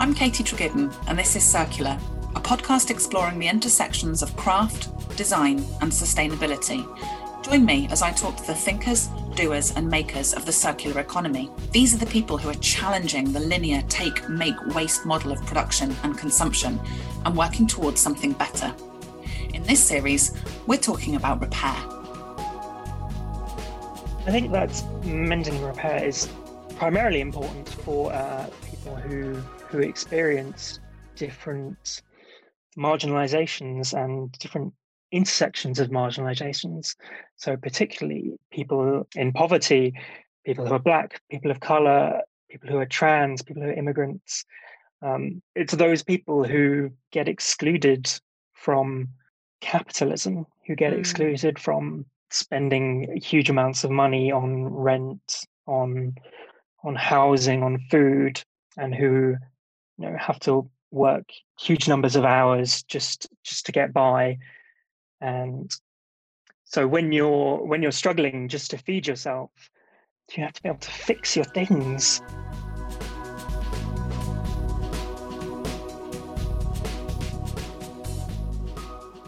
I'm Katie Tregiddon, and this is Circular, a podcast exploring the intersections of craft, design, and sustainability. Join me as I talk to the thinkers, doers, and makers of the circular economy. These are the people who are challenging the linear take, make, waste model of production and consumption and working towards something better. In this series, we're talking about repair. I think that mending and repair is primarily important for uh, people who who experience different marginalizations and different intersections of marginalizations. So, particularly people in poverty, people who are black, people of color, people who are trans, people who are immigrants. Um, it's those people who get excluded from capitalism, who get mm. excluded from spending huge amounts of money on rent, on on housing, on food, and who you know have to work huge numbers of hours just just to get by and so when you're when you're struggling just to feed yourself you have to be able to fix your things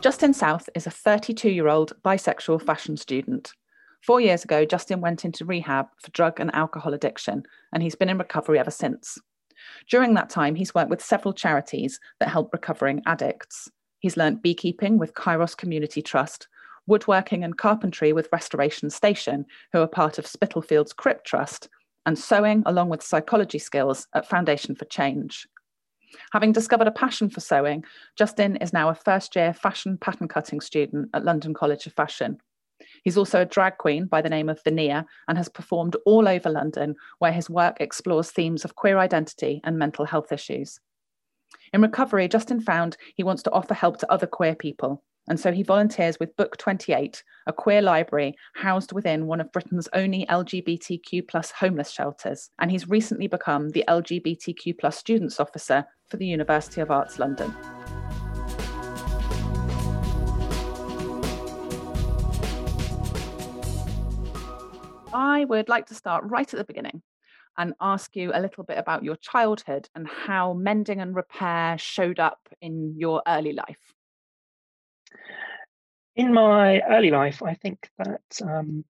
Justin South is a 32 year old bisexual fashion student. Four years ago, Justin went into rehab for drug and alcohol addiction, and he's been in recovery ever since. During that time, he's worked with several charities that help recovering addicts. He's learnt beekeeping with Kairos Community Trust, woodworking and carpentry with Restoration Station, who are part of Spitalfields Crypt Trust, and sewing along with psychology skills at Foundation for Change. Having discovered a passion for sewing, Justin is now a first year fashion pattern cutting student at London College of Fashion. He's also a drag queen by the name of Vania and has performed all over London, where his work explores themes of queer identity and mental health issues. In recovery, Justin found he wants to offer help to other queer people, and so he volunteers with Book 28, a queer library housed within one of Britain's only LGBTQ plus homeless shelters, and he's recently become the LGBTQ plus students officer for the University of Arts London. I would like to start right at the beginning and ask you a little bit about your childhood and how mending and repair showed up in your early life. In my early life, I think that um,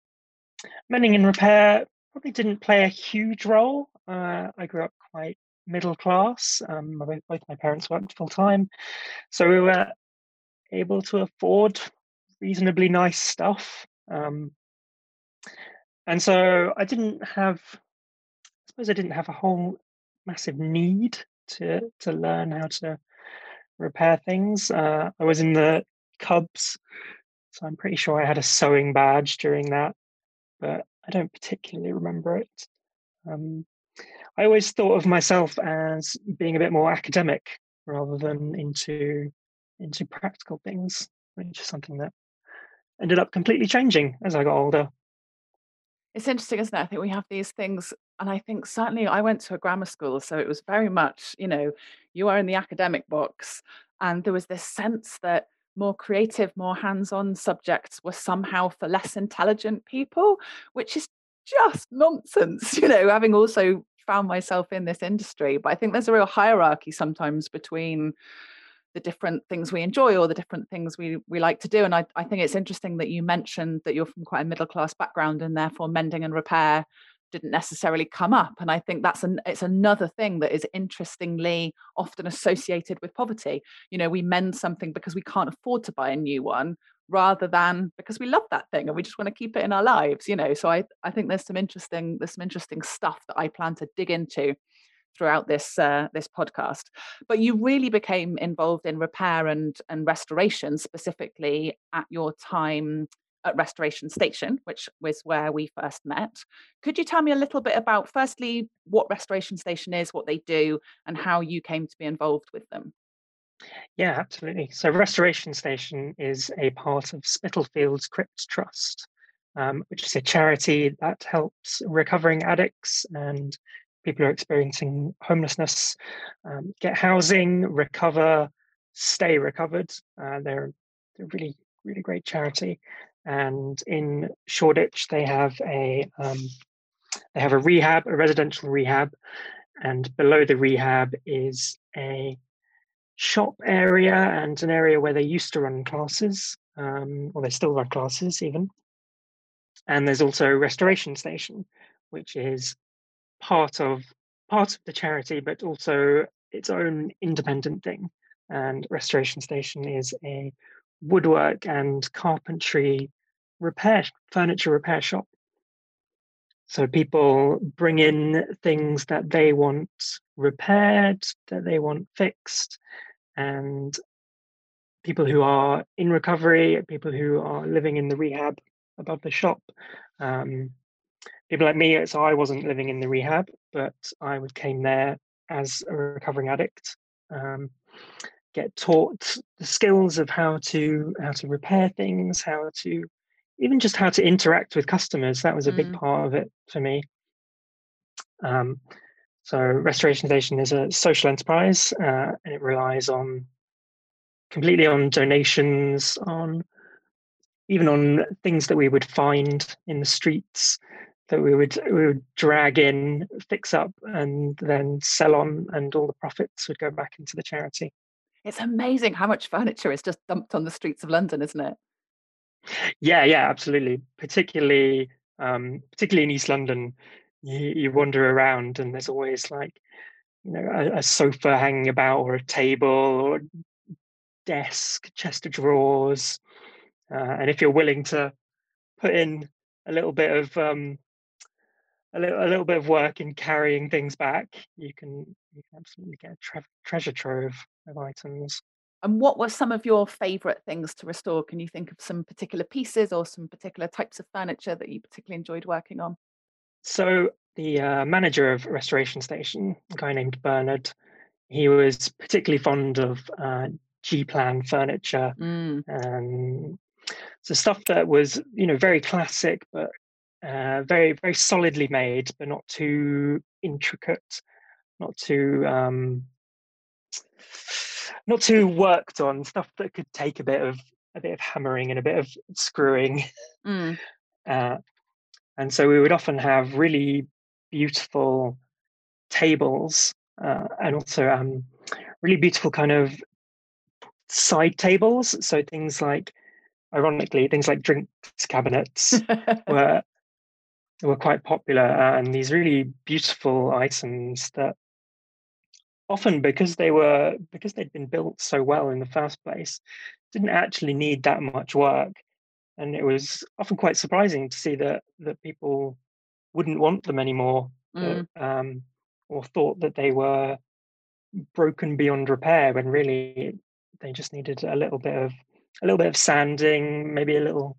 mending and repair probably didn't play a huge role. Uh, I grew up quite middle class. Um, both my parents worked full time, so we were able to afford reasonably nice stuff. Um, and so I didn't have, I suppose I didn't have a whole massive need to to learn how to repair things. Uh, I was in the Cubs, so I'm pretty sure I had a sewing badge during that, but I don't particularly remember it. Um, I always thought of myself as being a bit more academic rather than into into practical things, which is something that ended up completely changing as I got older. It's interesting, isn't it? I think we have these things, and I think certainly I went to a grammar school, so it was very much, you know, you are in the academic box, and there was this sense that more creative, more hands-on subjects were somehow for less intelligent people, which is just nonsense, you know, having also found myself in this industry. But I think there's a real hierarchy sometimes between the different things we enjoy or the different things we we like to do and I, I think it's interesting that you mentioned that you're from quite a middle class background and therefore mending and repair didn't necessarily come up and i think that's an it's another thing that is interestingly often associated with poverty. You know we mend something because we can't afford to buy a new one rather than because we love that thing and we just want to keep it in our lives you know? So i i think there's some interesting there's some interesting stuff that i plan to dig into throughout this uh, this podcast. But you really became involved in repair and and restoration specifically at your time at Restoration Station, which was where we first met. Could you tell me a little bit about, firstly, what Restoration Station is, what they do, and how you came to be involved with them? Yeah, absolutely. So, Restoration Station is a part of Spitalfields Crypt Trust, um, which is a charity that helps recovering addicts and people who are experiencing homelessness um, get housing, recover, stay recovered. Uh, they're, they're really, really great charity. And in Shoreditch, they have a um, they have a rehab, a residential rehab, and below the rehab is a shop area and an area where they used to run classes, um, or they still run classes even. And there's also a restoration station, which is part of part of the charity, but also its own independent thing. And Restoration Station is a woodwork and carpentry repair furniture repair shop. So people bring in things that they want repaired, that they want fixed, and people who are in recovery, people who are living in the rehab above the shop. Um, people like me, so I wasn't living in the rehab, but I would came there as a recovering addict. Um, get taught the skills of how to how to repair things, how to even just how to interact with customers. That was a mm. big part of it for me. Um, so Restoration Station is a social enterprise, uh, and it relies on completely on donations, on even on things that we would find in the streets that we would we would drag in, fix up, and then sell on, and all the profits would go back into the charity. It's amazing how much furniture is just dumped on the streets of London, isn't it? Yeah, yeah, absolutely. Particularly, um, particularly in East London, you, you wander around, and there's always like, you know, a, a sofa hanging about, or a table, or desk, chest of drawers, uh, and if you're willing to put in a little bit of um, a little, a little bit of work in carrying things back, you can you can absolutely get a tre- treasure trove of items. And what were some of your favourite things to restore? Can you think of some particular pieces or some particular types of furniture that you particularly enjoyed working on? So the uh, manager of Restoration Station, a guy named Bernard, he was particularly fond of uh, G-plan furniture, mm. um, so stuff that was you know very classic, but uh, very very solidly made, but not too intricate, not too um, not too worked on. Stuff that could take a bit of a bit of hammering and a bit of screwing. Mm. Uh, and so we would often have really beautiful tables uh, and also um, really beautiful kind of side tables. So things like, ironically, things like drinks cabinets were were quite popular and these really beautiful items that often because they were because they'd been built so well in the first place didn't actually need that much work and it was often quite surprising to see that that people wouldn't want them anymore mm. um, or thought that they were broken beyond repair when really they just needed a little bit of a little bit of sanding maybe a little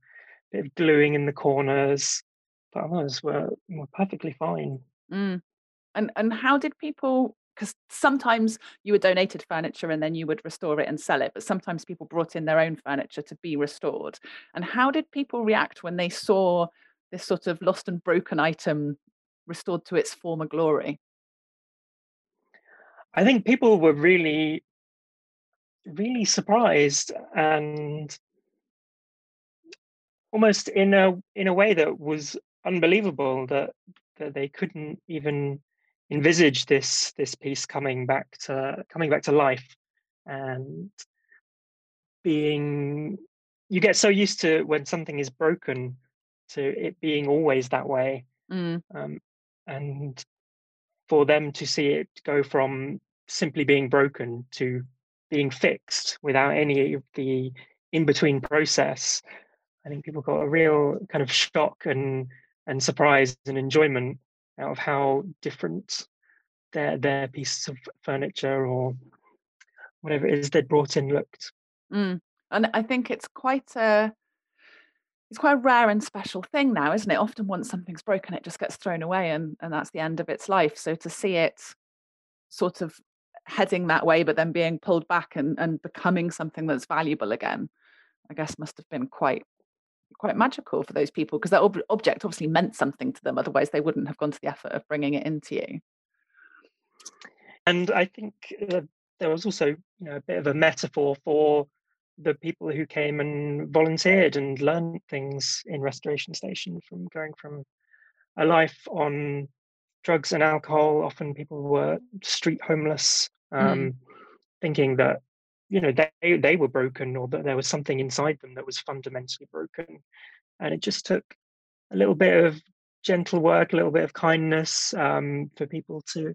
bit of gluing in the corners but others were were perfectly fine. Mm. And and how did people? Because sometimes you were donated furniture and then you would restore it and sell it, but sometimes people brought in their own furniture to be restored. And how did people react when they saw this sort of lost and broken item restored to its former glory? I think people were really, really surprised and almost in a in a way that was unbelievable that that they couldn't even envisage this this piece coming back to coming back to life and being you get so used to when something is broken to it being always that way mm. um, and for them to see it go from simply being broken to being fixed without any of the in between process i think people got a real kind of shock and and surprise and enjoyment out of how different their their pieces of furniture or whatever it is they'd brought in looked. Mm. And I think it's quite a it's quite a rare and special thing now, isn't it? Often once something's broken, it just gets thrown away and, and that's the end of its life. So to see it sort of heading that way, but then being pulled back and, and becoming something that's valuable again, I guess must have been quite quite magical for those people because that ob- object obviously meant something to them otherwise they wouldn't have gone to the effort of bringing it into you and i think uh, there was also you know a bit of a metaphor for the people who came and volunteered and learned things in restoration station from going from a life on drugs and alcohol. Often people were street homeless, um, mm. thinking that you know they they were broken or that there was something inside them that was fundamentally broken, and it just took a little bit of gentle work, a little bit of kindness um, for people to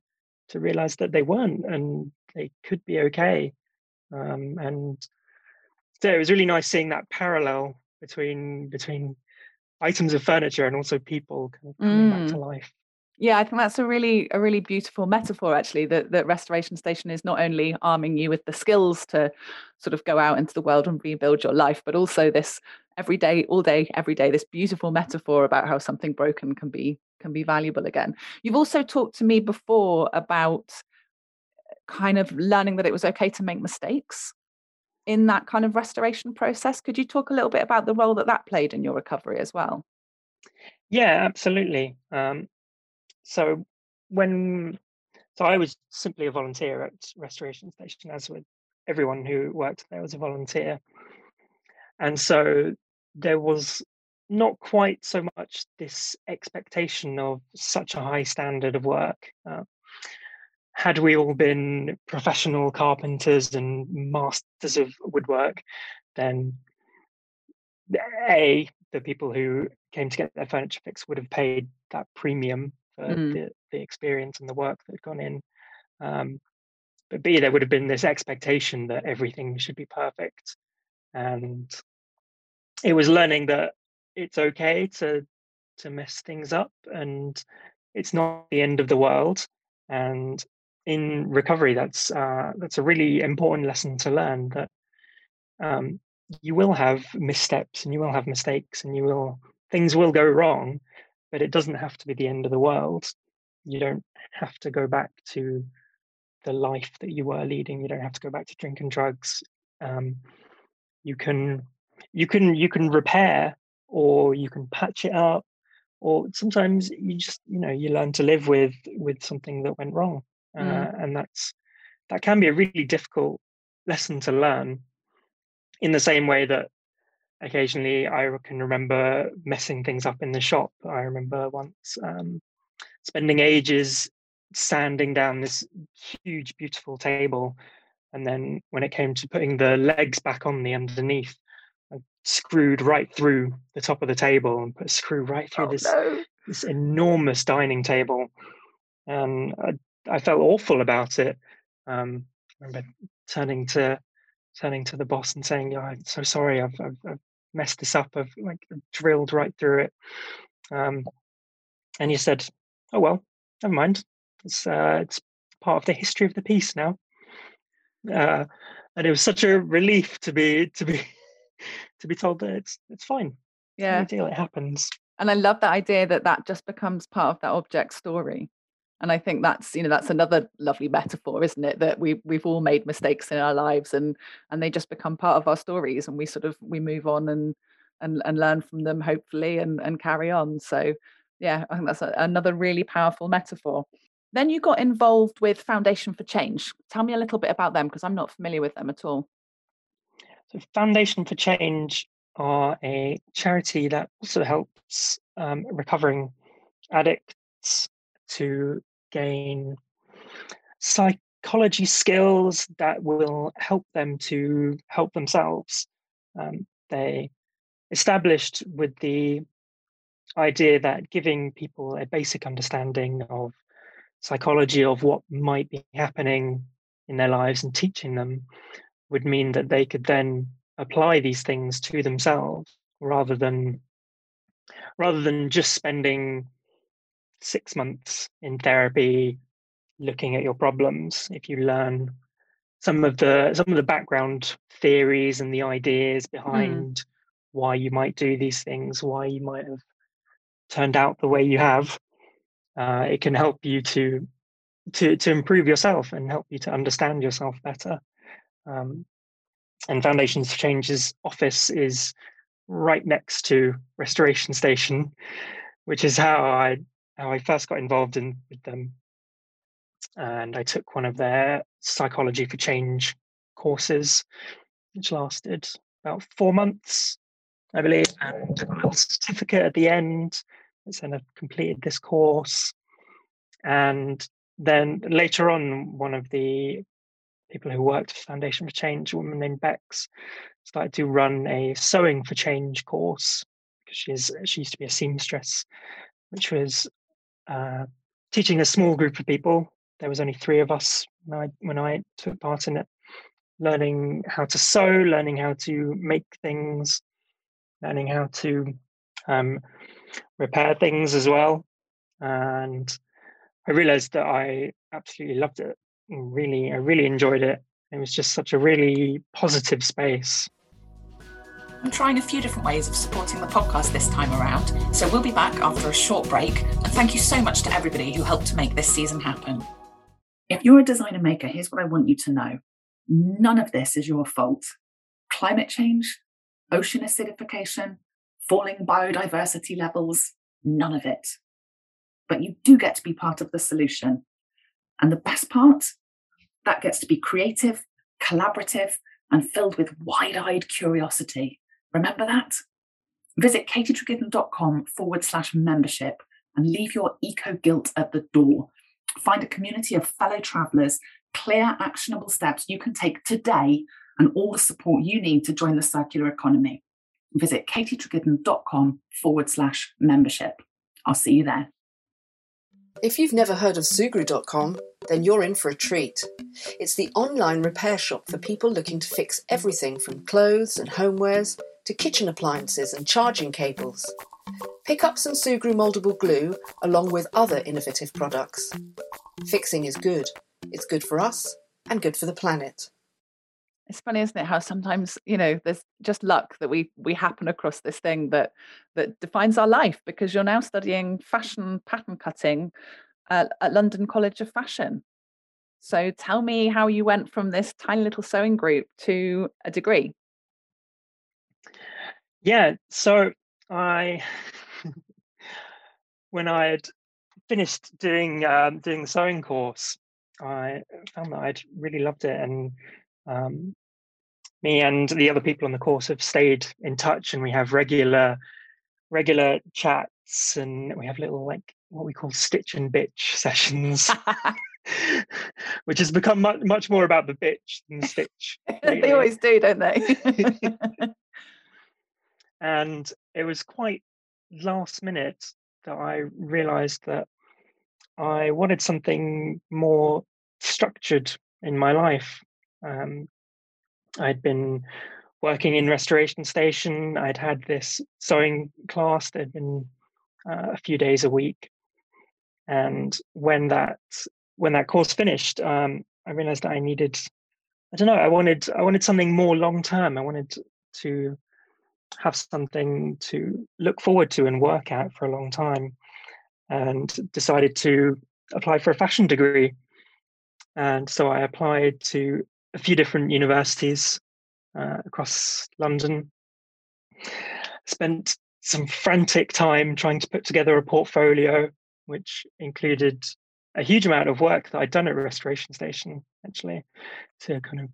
to realize that they weren't and they could be okay. Um, and so it was really nice seeing that parallel between between items of furniture and also people kind of coming mm. back to mm. life. Yeah, I think that's a really a really beautiful metaphor actually that that restoration station is not only arming you with the skills to sort of go out into the world and rebuild your life, but also this every day, all day, every day, this beautiful metaphor about how something broken can be can be valuable again. You've also talked to me before about kind of learning that it was okay to make mistakes in that kind of restoration process. Could you talk a little bit about the role that that played in your recovery as well? Yeah, absolutely. Um, so when so I was simply a volunteer at Restoration Station, as with everyone who worked there was a volunteer, and so there was not quite so much this expectation of such a high standard of work. Uh, had we all been professional carpenters and masters of woodwork, then a the people who came to get their furniture fixed would have paid that premium for mm. the, the experience and the work that had gone in. Um, but b there would have been this expectation that everything should be perfect, and it was learning that it's okay to to mess things up and it's not the end of the world and in recovery, that's uh, that's a really important lesson to learn. That um, you will have missteps and you will have mistakes and you will things will go wrong, but it doesn't have to be the end of the world. You don't have to go back to the life that you were leading. You don't have to go back to drinking drugs. Um, you can you can you can repair or you can patch it up or sometimes you just you know you learn to live with with something that went wrong uh, mm. and that's that can be a really difficult lesson to learn in the same way that occasionally i can remember messing things up in the shop i remember once um, spending ages sanding down this huge beautiful table and then when it came to putting the legs back on the underneath I screwed right through the top of the table and put a screw right through oh, this no. this enormous dining table and I I felt awful about it. Um, I remember turning to turning to the boss and saying, oh, "I'm so sorry. I've, I've, I've messed this up. I've like drilled right through it." Um, and he said, "Oh well, never mind. It's uh, it's part of the history of the piece now." Uh, and it was such a relief to be to be to be told that it's it's fine. Yeah, deal. It happens. And I love that idea that that just becomes part of that object story and i think that's you know that's another lovely metaphor isn't it? That we we've all made mistakes in our lives and and they just become part of our stories and we sort of we move on and and, and learn from them hopefully and and carry on. So yeah i think that's a, another really powerful metaphor. Then you got involved with foundation for change. Tell me a little bit about them because i'm not familiar with them at all. So foundation for change are a charity that also helps um, recovering addicts to gain psychology skills that will help them to help themselves. Um, they established with the idea that giving people a basic understanding of psychology of what might be happening in their lives and teaching them would mean that they could then apply these things to themselves rather than rather than just spending six months in therapy looking at your problems if you learn some of the some of the background theories and the ideas hmm. behind mm. why you might do these things why you might have turned out the way you have uh, it can help you to to to improve yourself and help you to understand yourself better um, and foundations change's office is right next to restoration station which is how i how I first got involved in with them, and I took one of their psychology for change courses, which lasted about four months, I believe, and a little certificate at the end. I said I've completed this course, and then later on, one of the people who worked for Foundation for Change, a woman named Bex, started to run a sewing for change course because she's she used to be a seamstress, which was uh, teaching a small group of people. There was only three of us when I when I took part in it, learning how to sew, learning how to make things, learning how to um, repair things as well, and I realized that I absolutely loved it. Really, I really enjoyed it. It was just such a really positive space. I'm trying a few different ways of supporting the podcast this time around, so we'll be back after a short break. And thank you so much to everybody who helped to make this season happen. If you're a designer maker, here's what I want you to know none of this is your fault. Climate change, ocean acidification, falling biodiversity levels, none of it. But you do get to be part of the solution. And the best part, that gets to be creative, collaborative, and filled with wide eyed curiosity. Remember that? Visit katietregiddon.com forward slash membership and leave your eco guilt at the door. Find a community of fellow travelers, clear, actionable steps you can take today, and all the support you need to join the circular economy. Visit katietregiddon.com forward slash membership. I'll see you there. If you've never heard of Sugru.com, then you're in for a treat. It's the online repair shop for people looking to fix everything from clothes and homewares to kitchen appliances and charging cables. Pick up some Sugru moldable glue along with other innovative products. Fixing is good. It's good for us and good for the planet. It's funny, isn't it? How sometimes you know there's just luck that we we happen across this thing that that defines our life because you're now studying fashion pattern cutting at, at London College of Fashion. So tell me how you went from this tiny little sewing group to a degree. Yeah, so I when I had finished doing um, doing the sewing course, I found that I'd really loved it, and um, me and the other people on the course have stayed in touch, and we have regular regular chats, and we have little like what we call stitch and bitch sessions. which has become much, much more about the bitch than the stitch. they always do, don't they? And it was quite last minute that I realized that I wanted something more structured in my life. Um, I'd been working in restoration station. I'd had this sewing class that had been uh, a few days a week, and when that when that course finished, um, I realized that I needed. I don't know. I wanted I wanted something more long term. I wanted to have something to look forward to and work at for a long time, and decided to apply for a fashion degree. And so I applied to a few different universities uh, across London. Spent some frantic time trying to put together a portfolio, which included a huge amount of work that I'd done at Restoration Station, actually, to kind of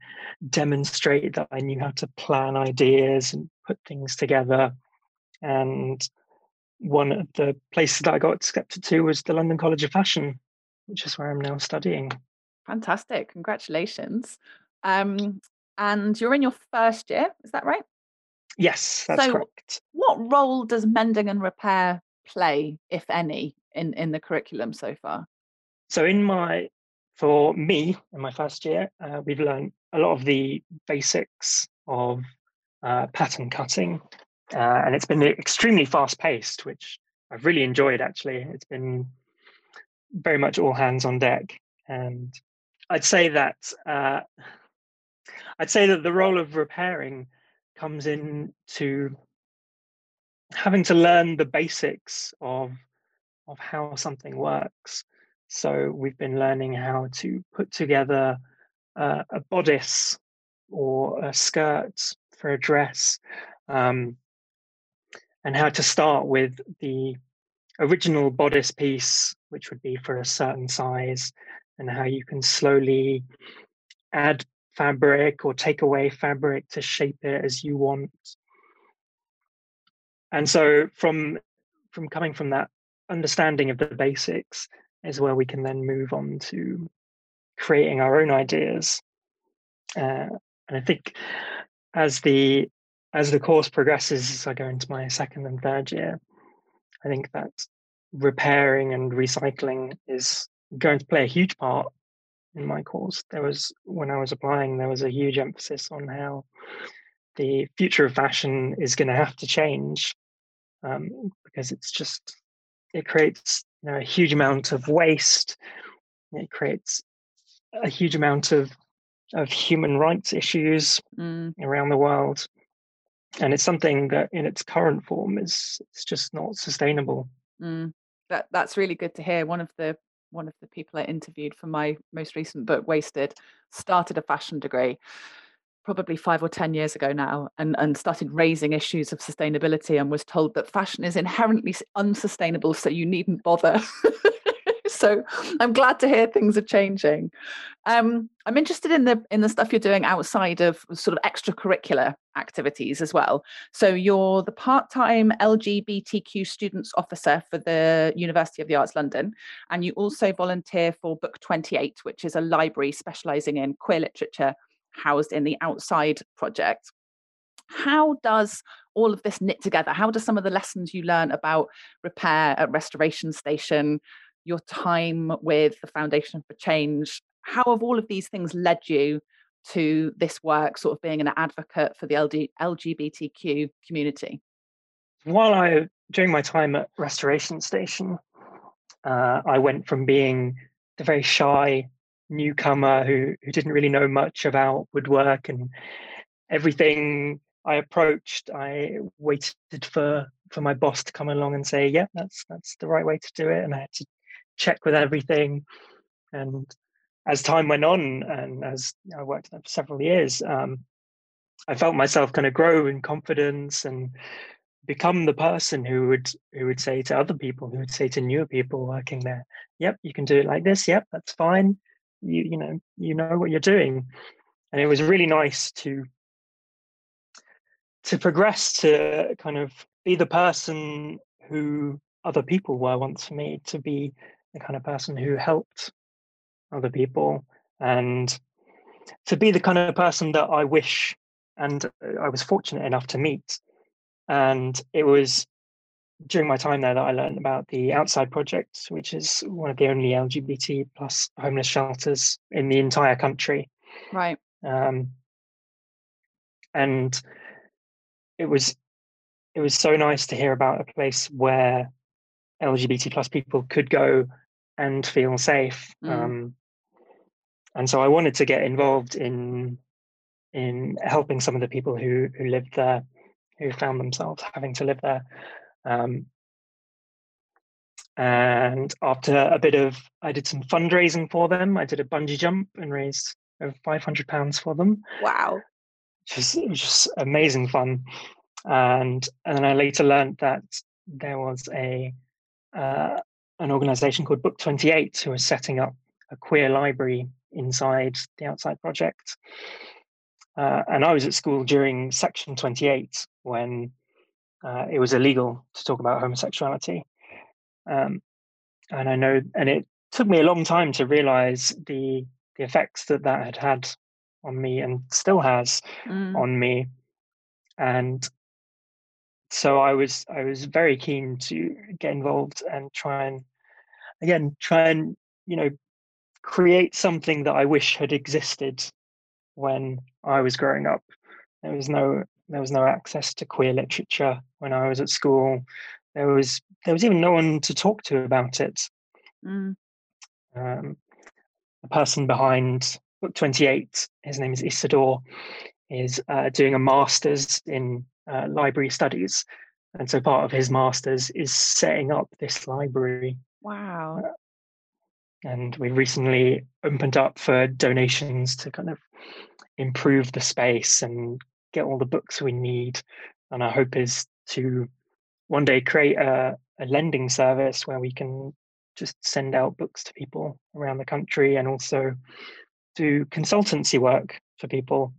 demonstrate that I knew how to plan ideas and put things together. And one of the places that I got accepted to was the London College of Fashion, which is where I'm now studying. Fantastic. Congratulations. Um, and you're in your first year, is that right? Yes, that's so correct. What role does mending and repair play, if any, in, in the curriculum so far? So, in my for me in my first year, uh, we've learned a lot of the basics of uh, pattern cutting, uh, and it's been extremely fast paced, which I've really enjoyed. Actually, it's been very much all hands on deck, and I'd say that uh, I'd say that the role of repairing comes in to having to learn the basics of of how something works. So we've been learning how to put together uh, a bodice or a skirt for a dress, um, and how to start with the original bodice piece, which would be for a certain size, and how you can slowly add fabric or take away fabric to shape it as you want. And so from from coming from that understanding of the basics, is where we can then move on to creating our own ideas. Uh, and I think as the as the course progresses, as I go into my second and third year, I think that repairing and recycling is going to play a huge part in my course. There was when I was applying, there was a huge emphasis on how the future of fashion is going to have to change um, because it's just it creates you know, a huge amount of waste. It creates a huge amount of of human rights issues mm. around the world, and it's something that in its current form is it's just not sustainable. Mm. That that's really good to hear. One of the one of the people I interviewed for my most recent book, Wasted, started a fashion degree probably five or 10 years ago now and, and started raising issues of sustainability and was told that fashion is inherently unsustainable, so you needn't bother. so I'm glad to hear things are changing. Um, I'm interested in the in the stuff you're doing outside of sort of extracurricular activities as well. So you're the part-time LGBTQ students officer for the University of the Arts London, and you also volunteer for Book 28, which is a library specialising in queer literature housed in the outside project. How does all of this knit together? How do some of the lessons you learn about repair at Restoration Station, your time with the Foundation for Change, how have all of these things led you to this work, sort of being an advocate for the LGBTQ community? While I, during my time at Restoration Station, uh, I went from being the very shy newcomer who who didn't really know much about woodwork and everything I approached, I waited for for my boss to come along and say, "Yeah, that's that's the right way to do it," and I had to check with everything. And as time went on, and as I worked there for several years, um, I felt myself kind of grow in confidence and become the person who would who would say to other people, who would say to newer people working there, "Yep, you can do it like this. Yep, that's fine you you know you know what you're doing and it was really nice to to progress to kind of be the person who other people were once for me to be the kind of person who helped other people and to be the kind of person that I wish and I was fortunate enough to meet and it was during my time there that I learned about the Outside Project, which is one of the only LGBT plus homeless shelters in the entire country. Right. Um, and it was it was so nice to hear about a place where LGBT plus people could go and feel safe. Mm. Um, and so I wanted to get involved in in helping some of the people who who lived there, who found themselves having to live there. Um, and after a bit of, I did some fundraising for them. I did a bungee jump and raised over five hundred pounds for them. Wow, just it was just amazing fun. And and then I later learned that there was a uh, an organization called Book Twenty Eight who are setting up a queer library inside the Outside Project. Uh, and I was at school during Section Twenty Eight when uh, it was illegal to talk about homosexuality. Um, and I know, and it took me a long time to realize the the effects that that had had on me and still has mm. on me. And so I was I was very keen to get involved and try and again try and you know create something that I wish had existed when I was growing up. There was no there was no access to queer literature when I was at school. There was there was even no one to talk to about it. Mm. Um, the person behind Book Twenty Eight, his name is Isidore, is uh, doing a master's in uh, library studies, and so part of his master's is setting up this library. Wow. Uh, and we recently opened up for donations to kind of improve the space and get all the books we need. And our hope is to one day create a, a lending service where we can just send out books to people around the country and also do consultancy work for people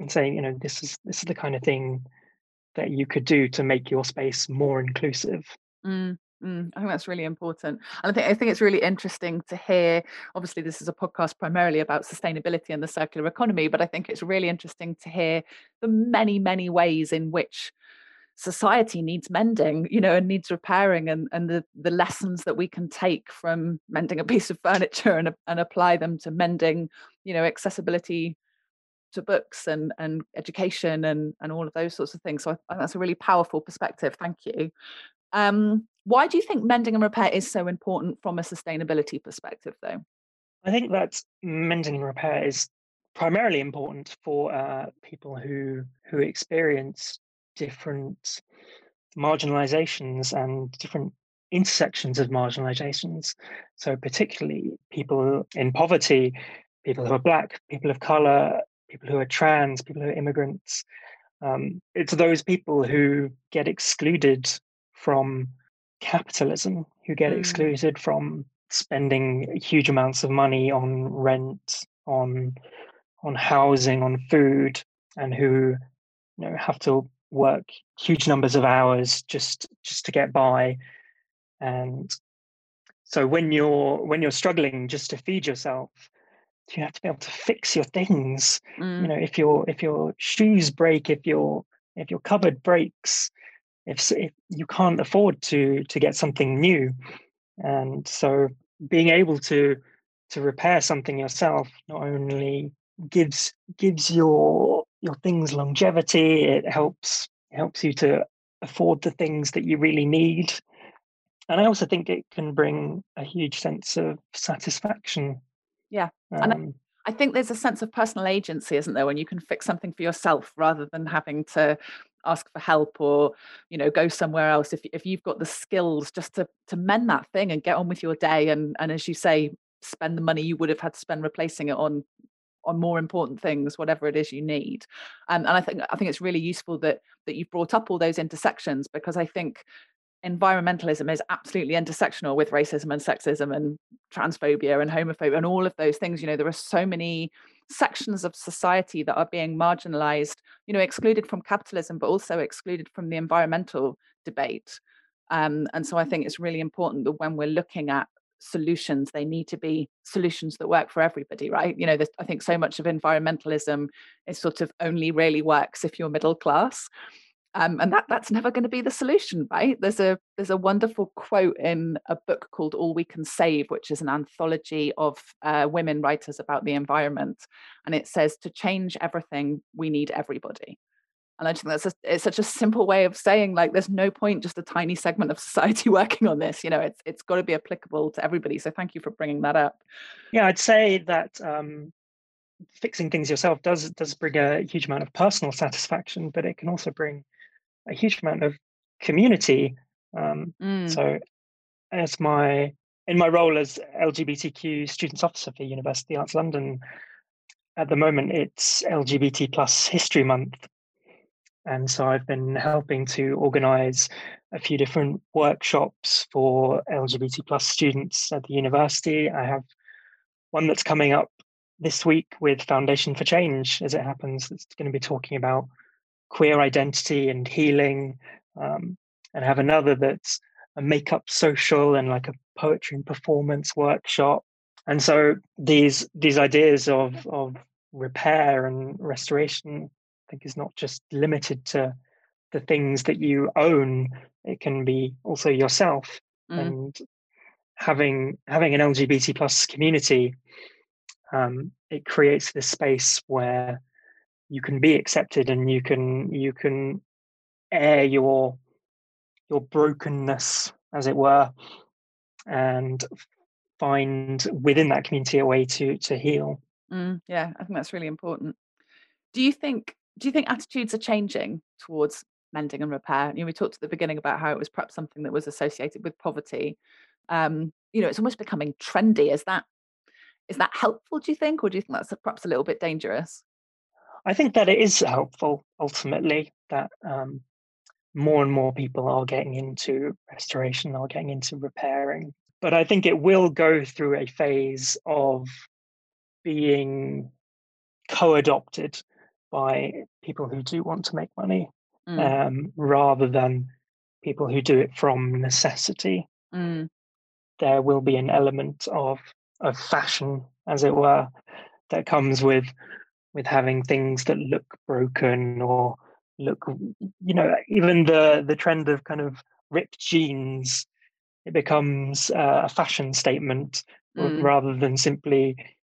and saying, you know, this is this is the kind of thing that you could do to make your space more inclusive. Mm. Mm, I think that's really important. And I think I think it's really interesting to hear. Obviously, this is a podcast primarily about sustainability and the circular economy, but I think it's really interesting to hear the many, many ways in which society needs mending, you know, and needs repairing and, and the, the lessons that we can take from mending a piece of furniture and, and apply them to mending, you know, accessibility to books and, and education and, and all of those sorts of things. So I, that's a really powerful perspective. Thank you. Um, why do you think mending and repair is so important from a sustainability perspective, though? I think that mending and repair is primarily important for uh, people who who experience different marginalizations and different intersections of marginalizations. So, particularly people in poverty, people who are black, people of color, people who are trans, people who are immigrants. Um, it's those people who get excluded from capitalism, who get mm. excluded from spending huge amounts of money on rent, on on housing, on food, and who you know have to work huge numbers of hours just just to get by. And so when you're when you're struggling just to feed yourself, you have to be able to fix your things. Mm. You know, if your if your shoes break, if your if your cupboard breaks, if, if you can't afford to to get something new. And so being able to to repair something yourself not only gives gives your your things longevity it helps helps you to afford the things that you really need. And i also think it can bring a huge sense of satisfaction. Yeah um, and I think there's a sense of personal agency, isn't there, when you can fix something for yourself rather than having to ask for help or you know go somewhere else if, if you've got the skills just to to mend that thing and get on with your day and and as you say spend the money you would have had to spend replacing it on on more important things whatever it is you need. And, and i think i think it's really useful that that you've brought up all those intersections because i think environmentalism is absolutely intersectional with racism and sexism and transphobia and homophobia and all of those things. You know there are so many sections of society that are being marginalized you know excluded from capitalism but also excluded from the environmental debate. Um, and so i think it's really important that when we're looking at solutions they need to be solutions that work for everybody right? You know i think so much of environmentalism is sort of only really works if you're middle class um, and that that's never going to be the solution right? There's a there's a wonderful quote in a book called all we can save which is an anthology of uh, women writers about the environment and it says to change everything we need everybody. And i think that's a, it's such a simple way of saying like there's no point just a tiny segment of society working on this you know? It's it's got to be applicable to everybody so thank you for bringing that up. Yeah i'd say that um fixing things yourself does does bring a huge amount of personal satisfaction but it can also bring a huge amount of community. Um, mm. So, as my in my role as LGBTQ students officer for University Arts London, at the moment it's LGBT plus History Month, and so I've been helping to organise a few different workshops for LGBT plus students at the university. I have one that's coming up this week with Foundation for Change, as it happens. It's going to be talking about queer identity and healing, um, and have another that's a makeup social and like a poetry and performance workshop. And so these these ideas of of repair and restoration, I think, is not just limited to the things that you own. It can be also yourself mm. and having having an LGBT plus community. Um, it creates this space where you can be accepted and you can you can air your your brokenness as it were and find within that community a way to to heal. Mm, yeah i think that's really important. Do you think do you think attitudes are changing towards mending and repair? You know we talked at the beginning about how it was perhaps something that was associated with poverty. Um you know it's almost becoming trendy. Is that is that helpful do you think? Or do you think that's perhaps a little bit dangerous I think that it is helpful ultimately that um, more and more people are getting into restoration, are getting into repairing. But I think it will go through a phase of being co adopted by people who do want to make money mm. um, rather than people who do it from necessity. Mm. There will be an element of of fashion, as it were, that comes with with having things that look broken or look you know even the the trend of kind of ripped jeans it becomes uh, a fashion statement mm. rather than simply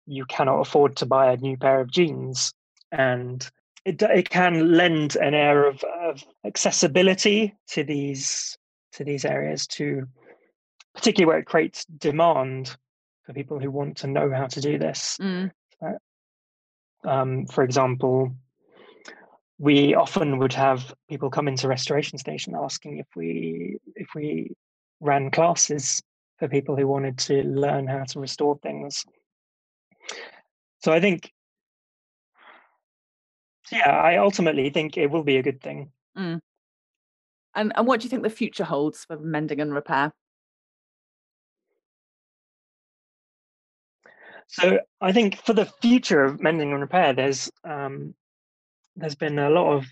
you cannot afford to buy a new pair of jeans and it, it can lend an air of, of accessibility to these to these areas to particularly where it creates demand for people who want to know how to do this mm. Um, for example we often would have people come into restoration station asking if we if we ran classes for people who wanted to learn how to restore things. So i think yeah i ultimately think it will be a good thing. Mm. and and what do you think the future holds for mending and repair so i think for the future of mending and repair there's um, there's been a lot of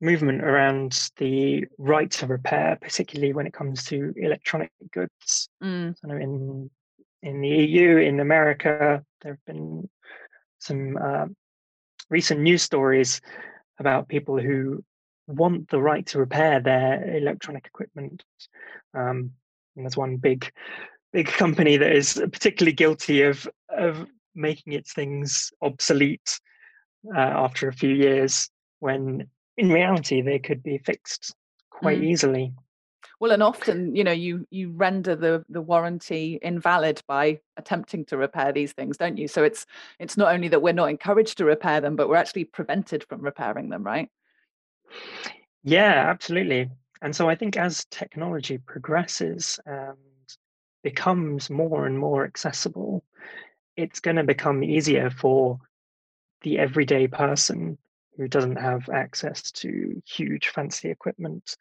movement around the right to repair, particularly when it comes to electronic goods. Mm. So in in the EU, in America, there have been some uh, recent news stories about people who want the right to repair their electronic equipment. Um, and there's one big, big company that is particularly guilty of of making its things obsolete uh, after a few years when in reality they could be fixed quite mm. easily. Well and often you know you you render the the warranty invalid by attempting to repair these things don't you? So it's it's not only that we're not encouraged to repair them but we're actually prevented from repairing them right? Yeah absolutely. And so i think as technology progresses and becomes more and more accessible it's going to become easier for the everyday person who doesn't have access to huge fancy equipment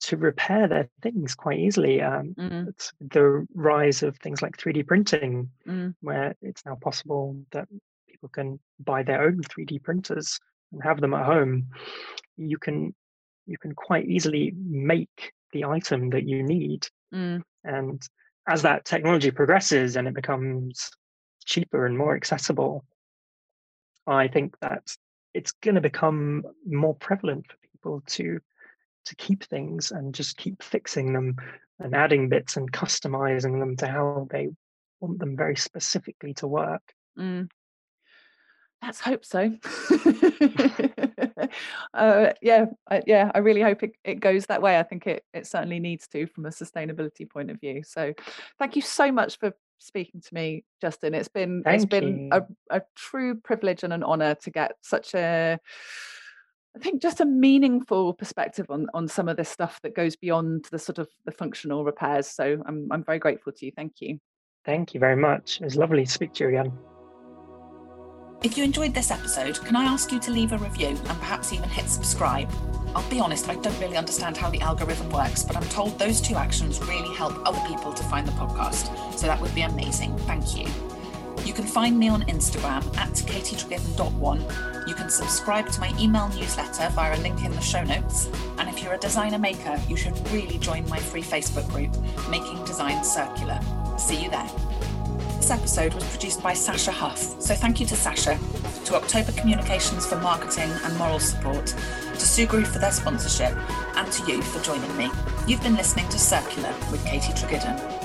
to repair their things quite easily. Um, mm. the rise of things like 3D printing, mm. where it's now possible that people can buy their own 3D printers and have them at home. You can you can quite easily make the item that you need, mm. and as that technology progresses and it becomes cheaper and more accessible, I think that it's going to become more prevalent for people to to keep things and just keep fixing them and adding bits and customizing them to how they want them very specifically to work. Mm. Let's hope so. uh, yeah, I, yeah, I really hope it, it goes that way. I think it it certainly needs to from a sustainability point of view. So, thank you so much for speaking to me, Justin. It's been Thank it's been a, a true privilege and an honor to get such a I think just a meaningful perspective on on some of this stuff that goes beyond the sort of the functional repairs. So I'm I'm very grateful to you. Thank you. Thank you very much. It was lovely to speak to you again. If you enjoyed this episode, can I ask you to leave a review and perhaps even hit subscribe? I'll be honest, I don't really understand how the algorithm works, but I'm told those two actions really help other people to find the podcast. So that would be amazing. Thank you. You can find me on Instagram at katietragithan.one. You can subscribe to my email newsletter via a link in the show notes. And if you're a designer maker, you should really join my free Facebook group, Making Design Circular. See you there. This episode was produced by Sasha Huff, so thank you to Sasha, to October Communications for marketing and moral support, to Sugru for their sponsorship, and to you for joining me. You've been listening to Circular with Katie Treggiden.